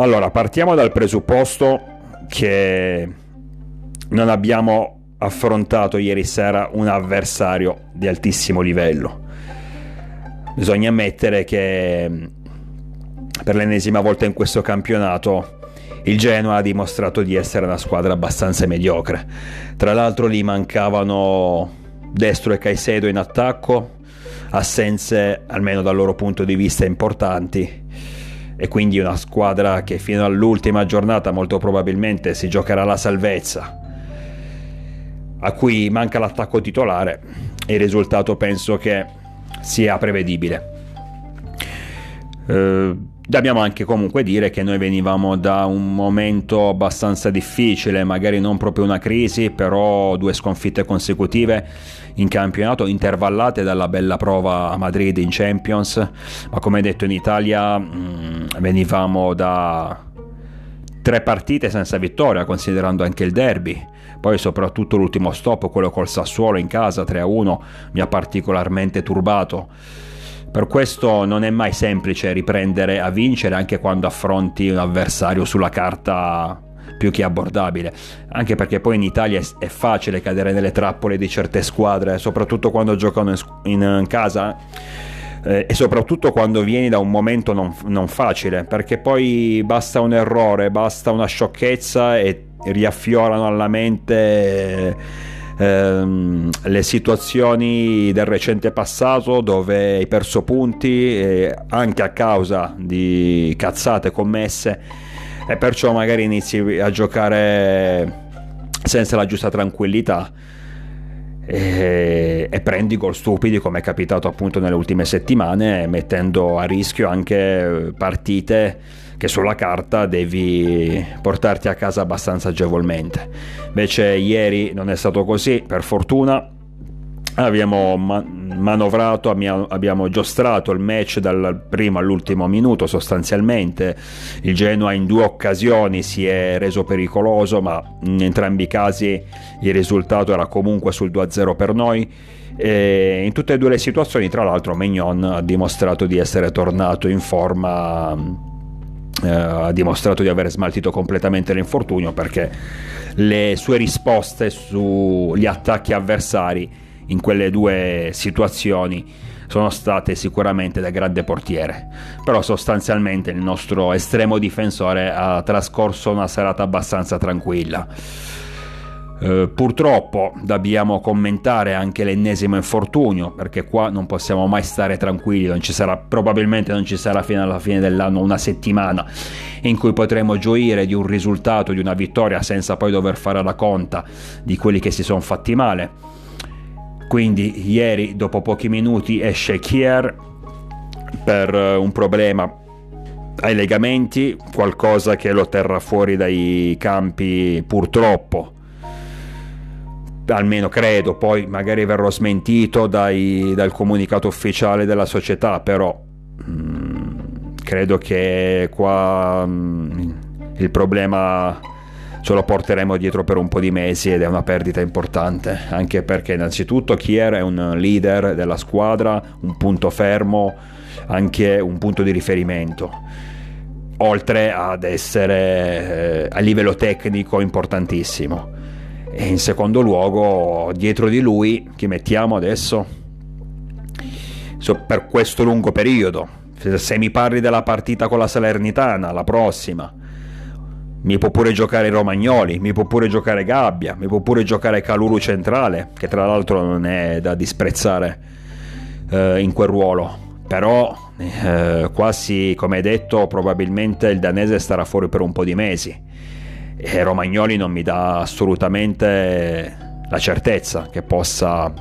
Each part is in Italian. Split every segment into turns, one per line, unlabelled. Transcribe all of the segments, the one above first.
Allora, partiamo dal presupposto che non abbiamo affrontato ieri sera un avversario di altissimo livello. Bisogna ammettere che per l'ennesima volta in questo campionato il Genoa ha dimostrato di essere una squadra abbastanza mediocre. Tra l'altro lì mancavano Destro e Caicedo in attacco, assenze almeno dal loro punto di vista importanti e quindi una squadra che fino all'ultima giornata molto probabilmente si giocherà la salvezza a cui manca l'attacco titolare il risultato penso che sia prevedibile. Eh, dobbiamo anche comunque dire che noi venivamo da un momento abbastanza difficile, magari non proprio una crisi, però due sconfitte consecutive in campionato intervallate dalla bella prova a Madrid in Champions, ma come detto in Italia mh, mm, venivamo da tre partite senza vittoria, considerando anche il derby. Poi soprattutto l'ultimo stop, quello col Sassuolo in casa 3-1, mi ha particolarmente turbato. Per questo non è mai semplice riprendere a vincere anche quando affronti un avversario sulla carta più che abbordabile, anche perché poi in Italia è facile cadere nelle trappole di certe squadre, soprattutto quando giocano in, casa eh, e soprattutto quando vieni da un momento non, non facile, perché poi basta un errore, basta una sciocchezza e riaffiorano alla mente ehm, le situazioni del recente passato dove hai perso punti eh, anche a causa di cazzate commesse e perciò magari inizi a giocare senza la giusta tranquillità e, e, prendi gol stupidi come è capitato appunto nelle ultime settimane mettendo a rischio anche partite che sulla carta devi portarti a casa abbastanza agevolmente. Invece ieri non è stato così, per fortuna abbiamo manovrato, abbiamo giostrato il match dal primo all'ultimo minuto sostanzialmente. Il Genoa in due occasioni si è reso pericoloso, ma in entrambi i casi il risultato era comunque sul 2-0 per noi. E in tutte e due le situazioni, tra l'altro, Mignon ha dimostrato di essere tornato in forma eh, ha dimostrato di aver smaltito completamente l'infortunio perché le sue risposte sugli attacchi avversari in quelle due situazioni sono state sicuramente da grande portiere. Però sostanzialmente il nostro estremo difensore ha trascorso una serata abbastanza tranquilla eh, purtroppo dobbiamo commentare anche l'ennesimo infortunio perché qua non possiamo mai stare tranquilli, non sarà, probabilmente non ci sarà fino alla fine dell'anno una settimana in cui potremo gioire di un risultato, di una vittoria senza poi dover fare la conta di quelli che si sono fatti male. Quindi ieri dopo pochi minuti esce Kier per eh, un problema ai legamenti, qualcosa che lo terrà fuori dai campi purtroppo almeno credo, poi magari verrò smentito dai, dal comunicato ufficiale della società, però mm, credo che qua mm, il problema ce lo porteremo dietro per un po' di mesi ed è una perdita importante, anche perché innanzitutto Kier è un leader della squadra, un punto fermo, anche un punto di riferimento, oltre ad essere eh, a livello tecnico importantissimo e in secondo luogo, dietro di lui, chi mettiamo adesso? So, per questo lungo periodo. Se mi parli della partita con la Salernitana, la prossima, mi può pure giocare Romagnoli, mi può pure giocare Gabbia, mi può pure giocare Calulu centrale, che tra l'altro non è da disprezzare eh, in quel ruolo. Però eh, quasi, come hai detto, probabilmente il danese starà fuori per un po' di mesi e Romagnoli non mi dà assolutamente la certezza che possa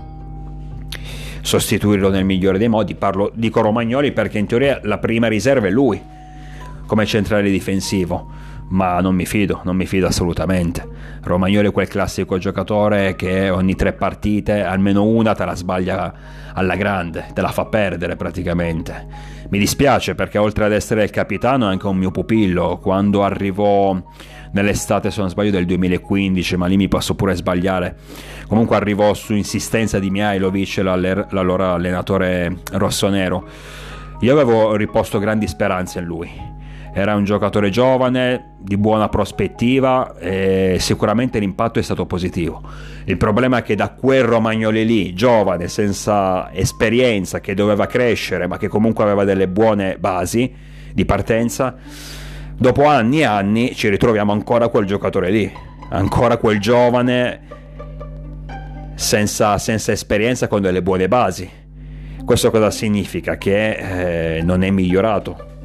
sostituirlo nel migliore dei modi. Parlo, dico Romagnoli perché in teoria la prima riserva è lui come centrale difensivo, ma non mi fido, non mi fido assolutamente. Romagnoli è quel classico giocatore che ogni tre partite, almeno una, te la sbaglia alla grande, te la fa perdere praticamente. Mi dispiace perché oltre ad essere il capitano è anche un mio pupillo. Quando arrivò nell'estate se non sbaglio del 2015 ma lì mi posso pure sbagliare. Comunque arrivò su insistenza di Mihailovic l'allora allenatore rossonero. Io avevo riposto grandi speranze in lui. Era un giocatore giovane, di buona prospettiva e sicuramente l'impatto è stato positivo. Il problema è che da quel Romagnoli lì, giovane, senza esperienza, che doveva crescere ma che comunque aveva delle buone basi di partenza, dopo anni e anni ci ritroviamo ancora quel giocatore lì, ancora quel giovane senza, senza esperienza con delle buone basi. Questo cosa significa? Che eh, non è migliorato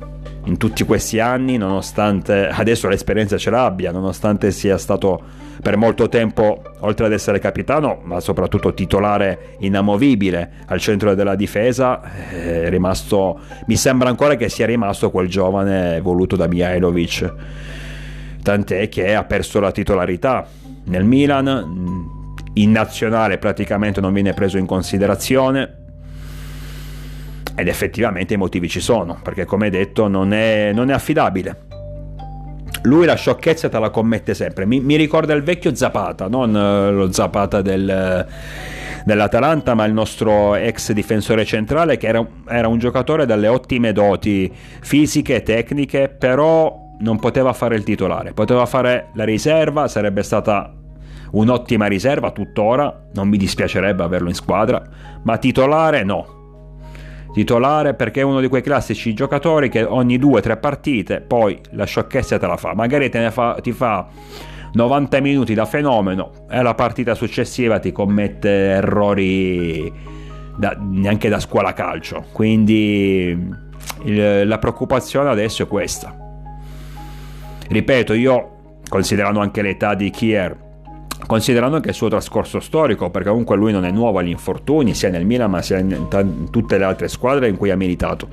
in tutti questi anni, nonostante adesso l'esperienza ce l'abbia, nonostante sia stato per molto tempo, oltre ad essere capitano, ma soprattutto titolare inamovibile al centro della difesa, è rimasto, mi sembra ancora che sia rimasto quel giovane voluto da Mihailovic, tant'è che ha perso la titolarità nel Milan, in nazionale praticamente non viene preso in considerazione ed effettivamente i motivi ci sono, perché come detto non è, non è affidabile. Lui la sciocchezza te la commette sempre. Mi, mi ricorda il vecchio Zapata, non eh, lo Zapata del, dell'Atalanta, ma il nostro ex difensore centrale, che era, era un giocatore dalle ottime doti fisiche e tecniche, però non poteva fare il titolare, poteva fare la riserva, sarebbe stata un'ottima riserva tuttora, non mi dispiacerebbe averlo in squadra, ma titolare no titolare perché è uno di quei classici giocatori che ogni due o tre partite poi la sciocchezza te la fa. Magari te ne fa, ti fa 90 minuti da fenomeno e la partita successiva ti commette errori da, neanche da scuola calcio. Quindi il, la preoccupazione adesso è questa. Ripeto, io considerando anche l'età di Kier considerando anche il suo trascorso storico, perché comunque lui non è nuovo agli infortuni, sia nel Milan ma sia in, t- tutte le altre squadre in cui ha militato.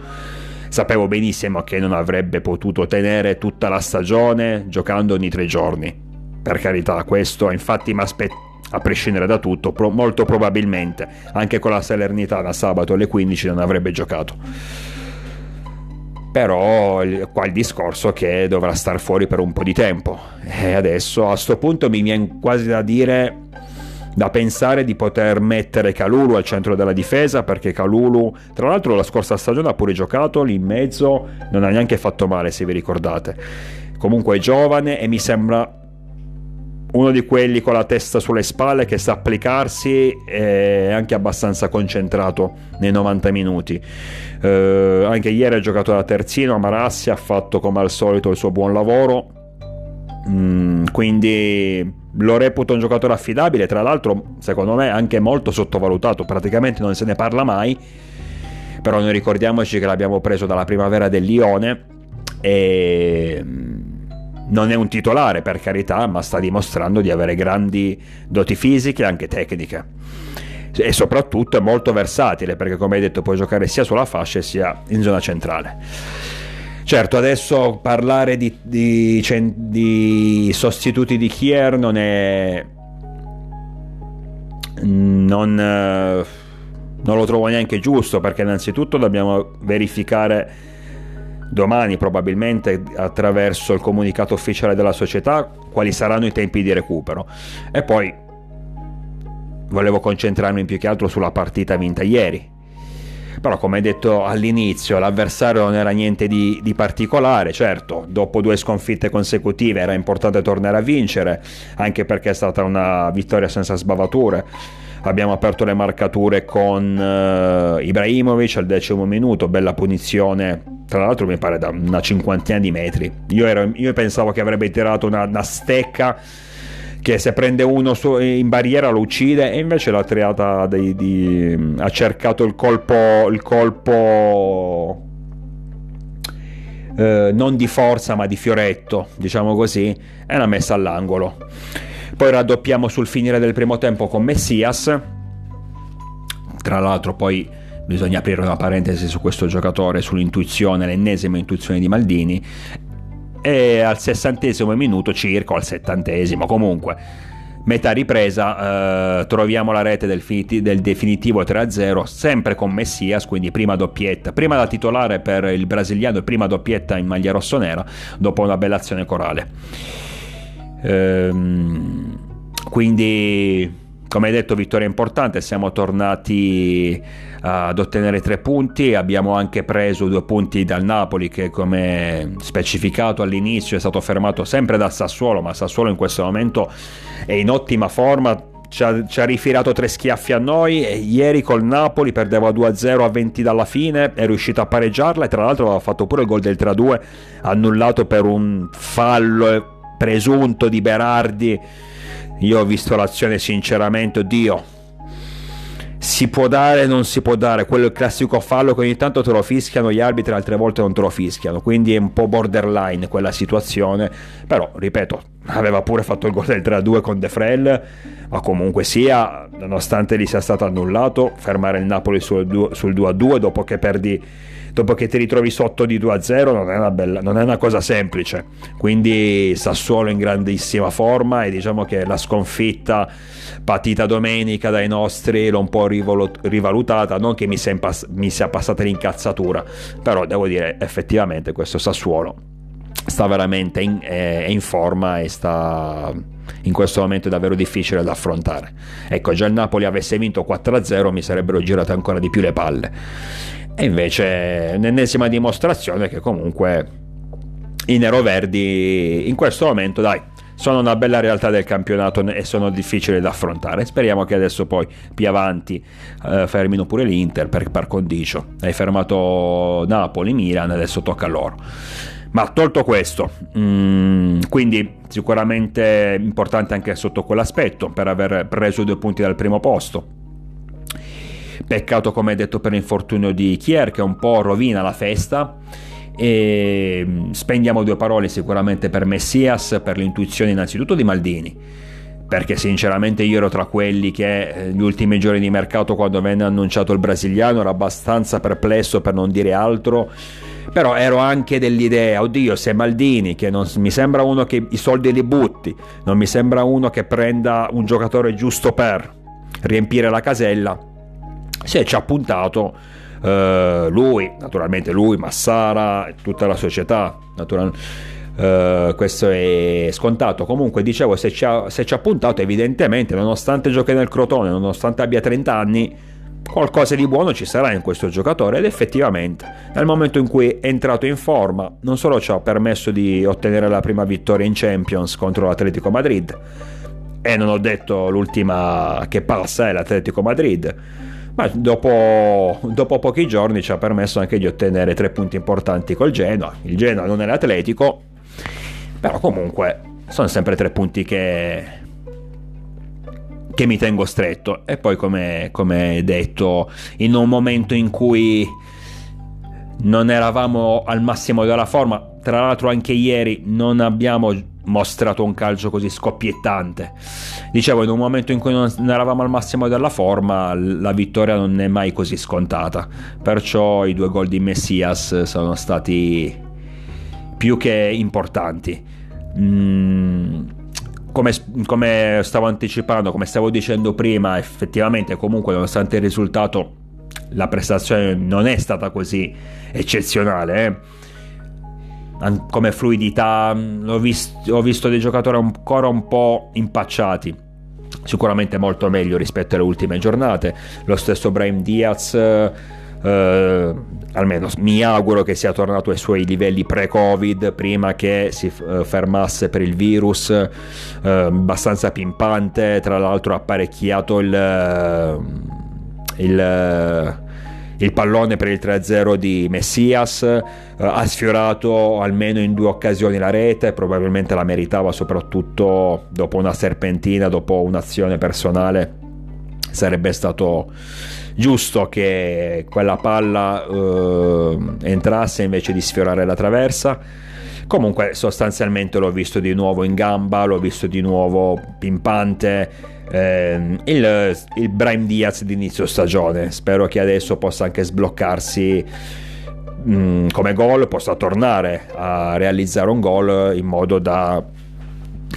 Sapevo benissimo che non avrebbe potuto tenere tutta la stagione giocando ogni tre giorni. Per carità, questo infatti mi aspetto a prescindere da tutto, pro- molto probabilmente anche con la Salernitana sabato alle 15 non avrebbe giocato però qua il discorso che dovrà star fuori per un po' di tempo. E adesso a questo punto mi viene quasi da dire da pensare di poter mettere Calulu al centro della difesa perché Calulu tra l'altro la scorsa stagione ha pure giocato lì in mezzo non ha neanche fatto male se vi ricordate. Comunque è giovane e mi sembra uno di quelli con la testa sulle spalle che sa applicarsi e anche abbastanza concentrato nei 90 minuti. Eh, anche ieri ha giocato da terzino, Marassi ha fatto come al solito il suo buon lavoro. Mm, quindi lo reputo un giocatore affidabile, tra l'altro secondo me anche molto sottovalutato, praticamente non se ne parla mai, però noi ricordiamoci che l'abbiamo preso dalla primavera del Lione e non è un titolare per carità, ma sta dimostrando di avere grandi doti fisiche e anche tecniche. E soprattutto è molto versatile perché, come hai detto, può giocare sia sulla fascia sia in zona centrale. Certo, adesso parlare di, di, di sostituti di Kier non è. Non, non lo trovo neanche giusto perché, innanzitutto, dobbiamo verificare domani probabilmente attraverso il comunicato ufficiale della società quali saranno i tempi di recupero. E poi volevo concentrarmi più che altro sulla partita vinta ieri però come detto all'inizio l'avversario non era niente di, di, particolare certo dopo due sconfitte consecutive era importante tornare a vincere anche perché è stata una vittoria senza sbavature abbiamo aperto le marcature con uh, Ibrahimovic al decimo minuto bella punizione tra l'altro mi pare da una cinquantina di metri. Io, ero, io pensavo che avrebbe tirato una, una stecca che se prende uno in barriera lo uccide e invece la triata di, di, ha cercato il colpo, il colpo eh, non di forza ma di fioretto, diciamo così, e l'ha messa all'angolo. Poi raddoppiamo sul finire del primo tempo con Messias. Tra l'altro poi bisogna aprire una parentesi su questo giocatore, sull'intuizione, l'ennesima intuizione di Maldini, e al sessantesimo minuto circa, al settantesimo comunque, metà ripresa eh, troviamo la rete del, finiti- del definitivo 3-0 sempre con Messias quindi prima doppietta. Prima da titolare per il brasiliano e prima doppietta in maglia rossonera dopo una bella azione corale. Ehm, quindi come hai detto, vittoria importante, siamo tornati ad ottenere tre punti, abbiamo anche preso due punti dal Napoli che come specificato all'inizio è stato fermato sempre dal Sassuolo, ma Sassuolo in questo momento è in ottima forma, ci ha, ci ha, rifilato tre schiaffi a noi. E ieri col Napoli perdeva 2-0 a 20 dalla fine, è riuscito a pareggiarla e tra l'altro aveva fatto pure il gol del 3-2 annullato per un fallo presunto di Berardi io ho visto l'azione sinceramente, oddio. Si può dare, non si può dare, quello è il classico fallo che ogni tanto te lo fischiano gli arbitri, altre volte non te lo fischiano, quindi è un po' borderline quella situazione, però ripeto, aveva pure fatto il gol del 3-2 con De Frel, ma comunque sia, nonostante gli sia stato annullato, fermare il Napoli sul 2-2 dopo che perdi dopo che ti ritrovi sotto di 2-0 non è una, bella, non è una cosa semplice. Quindi Sassuolo in grandissima forma e diciamo che la sconfitta patita domenica dai nostri l'ho un po' rivalutata, non che mi sia, impass- mi sia passata l'incazzatura, però devo dire effettivamente questo Sassuolo sta veramente in, è, in forma e sta in questo momento è davvero difficile da affrontare. Ecco, già il Napoli avesse vinto 4-0 mi sarebbero girate ancora di più le palle. E invece l'ennesima dimostrazione che comunque i neroverdi in questo momento, dai, sono una bella realtà del campionato e sono difficili da affrontare. Speriamo che adesso poi più avanti eh, fermino pure l'Inter per par condicio. Hai fermato Napoli, Milan, adesso tocca a loro. Ma tolto questo, mm, quindi sicuramente importante anche sotto quell'aspetto per aver preso due punti dal primo posto Peccato, come detto, per l'infortunio di Kier che un po' rovina la festa. E mm, spendiamo due parole sicuramente per Messias, per l'intuizione innanzitutto di Maldini. Perché sinceramente io ero tra quelli che eh, gli ultimi giorni di mercato, quando venne annunciato il brasiliano, ero abbastanza perplesso per non dire altro però ero anche dell'idea, oddio, se Maldini, che non mi sembra uno che i soldi li butti, non mi sembra uno che prenda un giocatore giusto per riempire la casella, se ci ha puntato eh, lui, naturalmente lui, Massara, tutta la società, naturalmente. Uh, questo è scontato. Comunque, dicevo, se ci, ha, se ci ha puntato, evidentemente, nonostante giochi nel Crotone, nonostante abbia 30 anni, qualcosa di buono ci sarà in questo giocatore. Ed effettivamente, nel momento in cui è entrato in forma, non solo ci ha permesso di ottenere la prima vittoria in Champions contro l'Atletico Madrid, e non ho detto l'ultima che passa è l'Atletico Madrid ma dopo, dopo, pochi giorni ci ha permesso anche di ottenere tre punti importanti col Genoa. Il Genoa non è l'Atletico, però comunque sono sempre tre punti che, che mi tengo stretto. E poi, come, come detto, in un momento in cui non eravamo al massimo della forma, tra l'altro anche ieri non abbiamo mostrato un calcio così scoppiettante. Dicevo, in un momento in cui non eravamo al massimo della forma, la vittoria non è mai così scontata. Perciò i due gol di Messias sono stati più che importanti. Mm, come, come stavo anticipando, come stavo dicendo prima, effettivamente comunque nonostante il risultato la prestazione non è stata così eccezionale. Eh? Come fluidità, mm, ho visto, ho visto dei giocatori ancora un po' impacciati sicuramente molto meglio rispetto alle ultime giornate. Lo stesso Brian Diaz, eh, almeno mi auguro che sia tornato ai suoi livelli pre-Covid, prima che si eh, fermasse per il virus, eh, abbastanza pimpante, tra l'altro apparecchiato il, eh, il il pallone per il 3-0 di Messias, eh, ha sfiorato almeno in due occasioni la rete, probabilmente la meritava soprattutto dopo una serpentina, dopo un'azione personale. Sarebbe stato giusto che quella palla eh, entrasse invece di sfiorare la traversa. Comunque sostanzialmente l'ho visto di nuovo in gamba, l'ho visto di nuovo pimpante, eh, il, il Brime Diaz di inizio stagione. Spero che adesso possa anche sbloccarsi mh, mm, come gol, possa tornare a realizzare un gol in modo da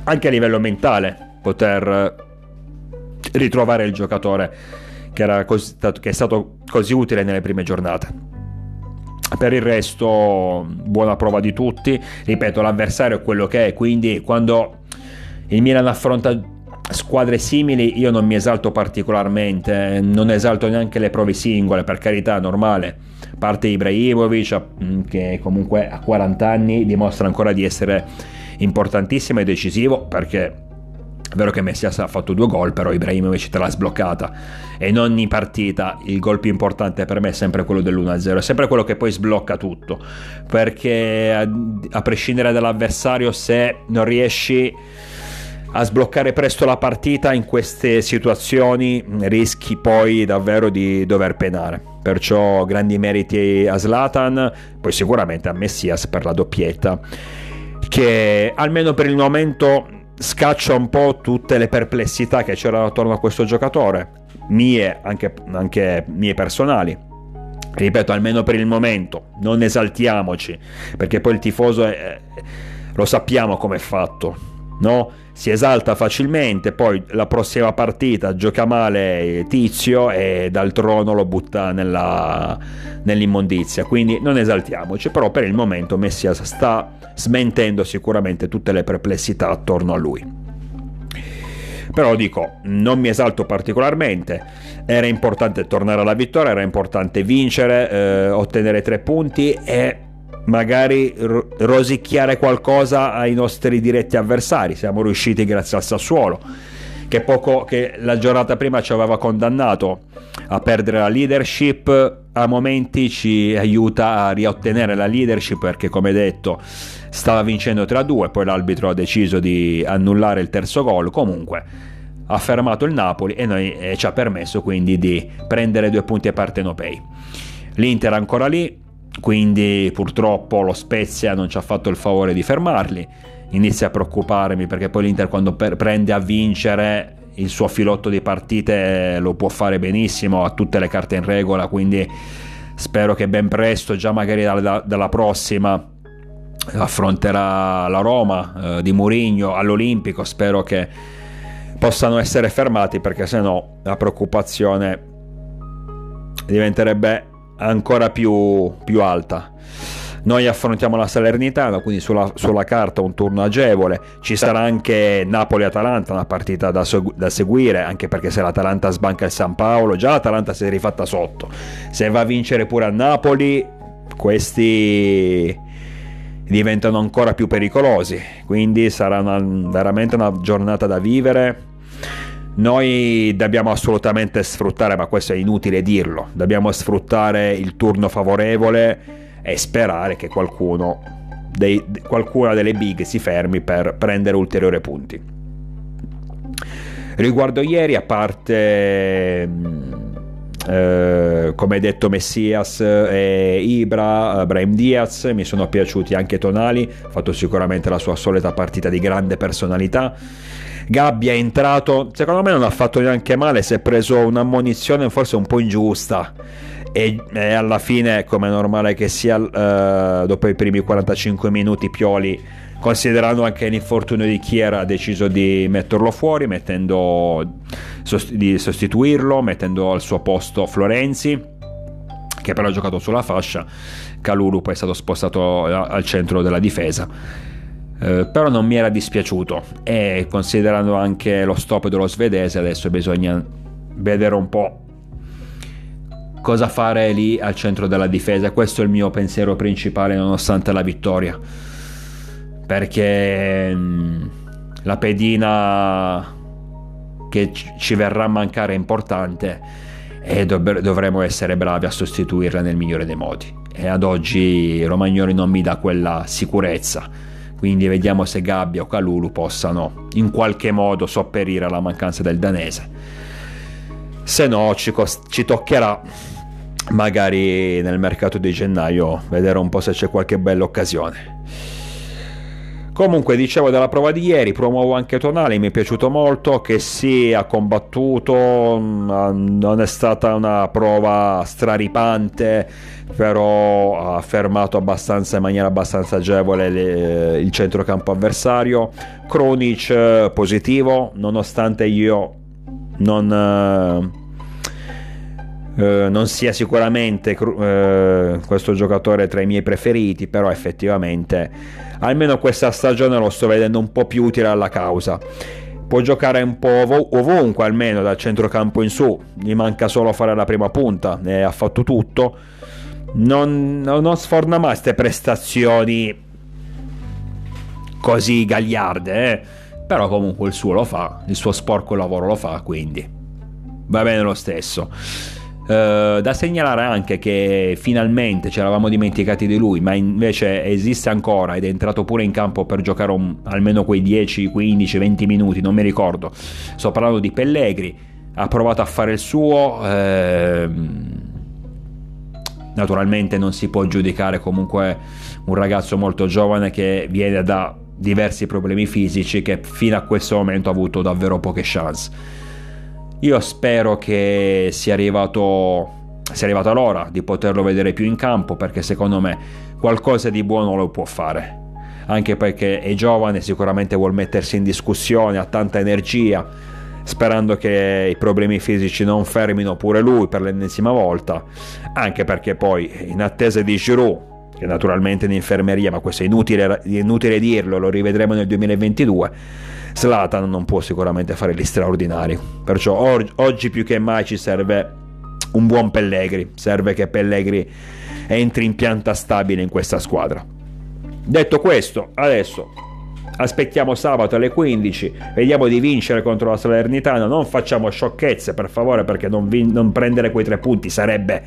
anche a livello mentale poter ritrovare il giocatore che, così, che è stato così utile nelle prime giornate. Per il resto, buona prova di tutti. Ripeto, l'avversario è quello che è, quindi quando il Milan affronta squadre simili io non mi esalto particolarmente, non esalto neanche le prove singole, per carità, normale. Parte Ibrahimovic mm, che comunque a 40 anni dimostra ancora di essere importantissimo e decisivo perché è vero che Messias ha fatto due gol, però Ibrahimovic te l'ha sbloccata. E in ogni partita il gol più importante per me è sempre quello dell'1-0, è sempre quello che poi sblocca tutto. Perché a, a prescindere dall'avversario, se non riesci a sbloccare presto la partita in queste situazioni rischi poi davvero di dover penare. Perciò grandi meriti a Zlatan, poi sicuramente a Messias per la doppietta, che almeno per il momento scaccia un po' tutte le perplessità che c'erano attorno a questo giocatore, mie, anche, anche mie personali. Ripeto, almeno per il momento, non esaltiamoci, perché poi il tifoso è, lo sappiamo come è fatto, no? Si esalta facilmente, poi la prossima partita gioca male Tizio e dal trono lo butta nella, nell'immondizia. Quindi non esaltiamoci, però per il momento Messias sta smentendo sicuramente tutte le perplessità attorno a lui. Però dico, non mi esalto particolarmente, era importante tornare alla vittoria, era importante vincere, eh, ottenere tre punti e magari rosicchiare qualcosa ai nostri diretti avversari. Siamo riusciti grazie al Sassuolo, che, poco, che la giornata prima ci aveva condannato a perdere la leadership. A momenti ci aiuta a riottenere la leadership perché, come detto, stava vincendo 3-2. Poi l'arbitro ha deciso di annullare il terzo gol. Comunque, ha fermato il Napoli e, noi, e ci ha permesso quindi di prendere due punti a partenopei. L'Inter ancora lì, quindi purtroppo lo Spezia non ci ha fatto il favore di fermarli. Inizia a preoccuparmi perché poi l'Inter quando per- prende a vincere il suo filotto di partite lo può fare benissimo, ha tutte le carte in regola, quindi spero che ben presto, già magari dalla, dalla prossima, affronterà la Roma eh, di Murigno all'Olimpico, spero che possano essere fermati perché sennò la preoccupazione diventerebbe ancora più, più alta. Noi affrontiamo la Salernitana, quindi sulla, sulla, carta un turno agevole. Ci sarà anche Napoli-Atalanta, una partita da, da, seguire, anche perché se l'Atalanta sbanca il San Paolo, già l'Atalanta si è rifatta sotto. Se va a vincere pure a Napoli, questi diventano ancora più pericolosi. Quindi sarà una, veramente una giornata da vivere noi dobbiamo assolutamente sfruttare, ma questo è inutile dirlo, dobbiamo sfruttare il turno favorevole e sperare che qualcuno dei, qualcuna delle big si fermi per prendere ulteriori punti. Riguardo ieri, a parte mm, eh, come detto Messias e Ibra, Brahim Diaz, mi sono piaciuti anche Tonali, ha fatto sicuramente la sua solita partita di grande personalità Gabbia è entrato, secondo me non ha fatto neanche male, si è preso un'ammonizione forse un po' ingiusta. E, e alla fine, come è normale che sia, uh, dopo i primi 45 minuti, Pioli, considerando anche l'infortunio di Chiera, ha deciso di metterlo fuori, mettendo, di sostituirlo, mettendo al suo posto Florenzi che però ha giocato sulla fascia. Calulu poi è stato spostato al centro della difesa. Eh, però non mi era dispiaciuto. E considerando anche lo stop dello svedese adesso bisogna vedere un po' cosa fare lì al centro della difesa. Questo è il mio pensiero principale nonostante la vittoria. Perché mm, la pedina che ci verrà a mancare è importante e dovremo essere bravi a sostituirla nel migliore dei modi. E ad oggi Romagnoli non mi dà quella sicurezza quindi vediamo se Gabbia o Calulu possano in qualche modo sopperire alla mancanza del danese. Se no ci, cost- ci toccherà magari nel mercato di gennaio vedere un po' se c'è qualche bella occasione. Comunque dicevo della prova di ieri, promuovo anche Tonali, mi è piaciuto molto che si è combattuto, mm, non è stata una prova straripante, però ha fermato in maniera abbastanza agevole le, il centrocampo avversario. Kronic eh, positivo, nonostante io non... Uh, non sia sicuramente uh, questo giocatore tra i miei preferiti, però effettivamente almeno questa stagione lo sto vedendo un po' più utile alla causa. può giocare un po' ov- ovunque almeno dal centrocampo in su, gli manca solo fare la prima punta e ha fatto tutto. Non, non sforna mai queste prestazioni così gagliarde, eh? però comunque il suo lo fa, il suo sporco lavoro lo fa, quindi va bene lo stesso. Uh, da segnalare anche che finalmente ci eravamo dimenticati di lui, ma invece esiste ancora ed è entrato pure in campo per giocare un, almeno quei 10, 15, 20 minuti, non mi ricordo. Sto parlando di Pellegri, ha provato a fare il suo. Ehm, naturalmente non si può giudicare comunque un ragazzo molto giovane che viene da diversi problemi fisici che fino a questo momento ha avuto davvero poche chance. Io spero che sia arrivato sia arrivata l'ora di poterlo vedere più in campo perché secondo me qualcosa di buono lo può fare. Anche perché è giovane, sicuramente vuol mettersi in discussione, ha tanta energia, sperando che i problemi fisici non fermino pure lui per l'ennesima volta, anche perché poi in attesa di Giroud che naturalmente è in infermeria, ma questo è inutile, inutile dirlo, lo rivedremo nel 2022. Slatan non può sicuramente fare gli straordinari, perciò or- oggi più che mai ci serve un buon Pellegri, serve che Pellegri entri in pianta stabile in questa squadra. Detto questo, adesso aspettiamo sabato alle 15, vediamo di vincere contro la Salernitana, non facciamo sciocchezze per favore perché non, vi- non prendere quei tre punti sarebbe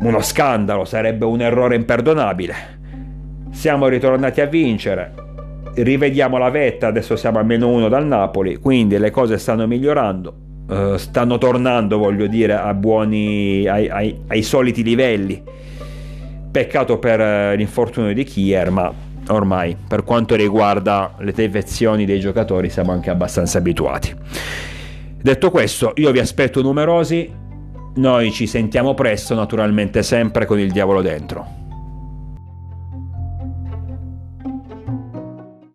uno scandalo, sarebbe un errore imperdonabile. Siamo ritornati a vincere, rivediamo la vetta, adesso siamo a meno uno dal Napoli, quindi le cose stanno migliorando, uh, stanno tornando, voglio dire, a buoni, ai, ai, ai soliti livelli. Peccato per uh, l'infortunio di Kier, ma ormai per quanto riguarda le defezioni dei giocatori siamo anche abbastanza abituati. Detto questo, io vi aspetto numerosi noi ci sentiamo presto, naturalmente sempre con il diavolo dentro.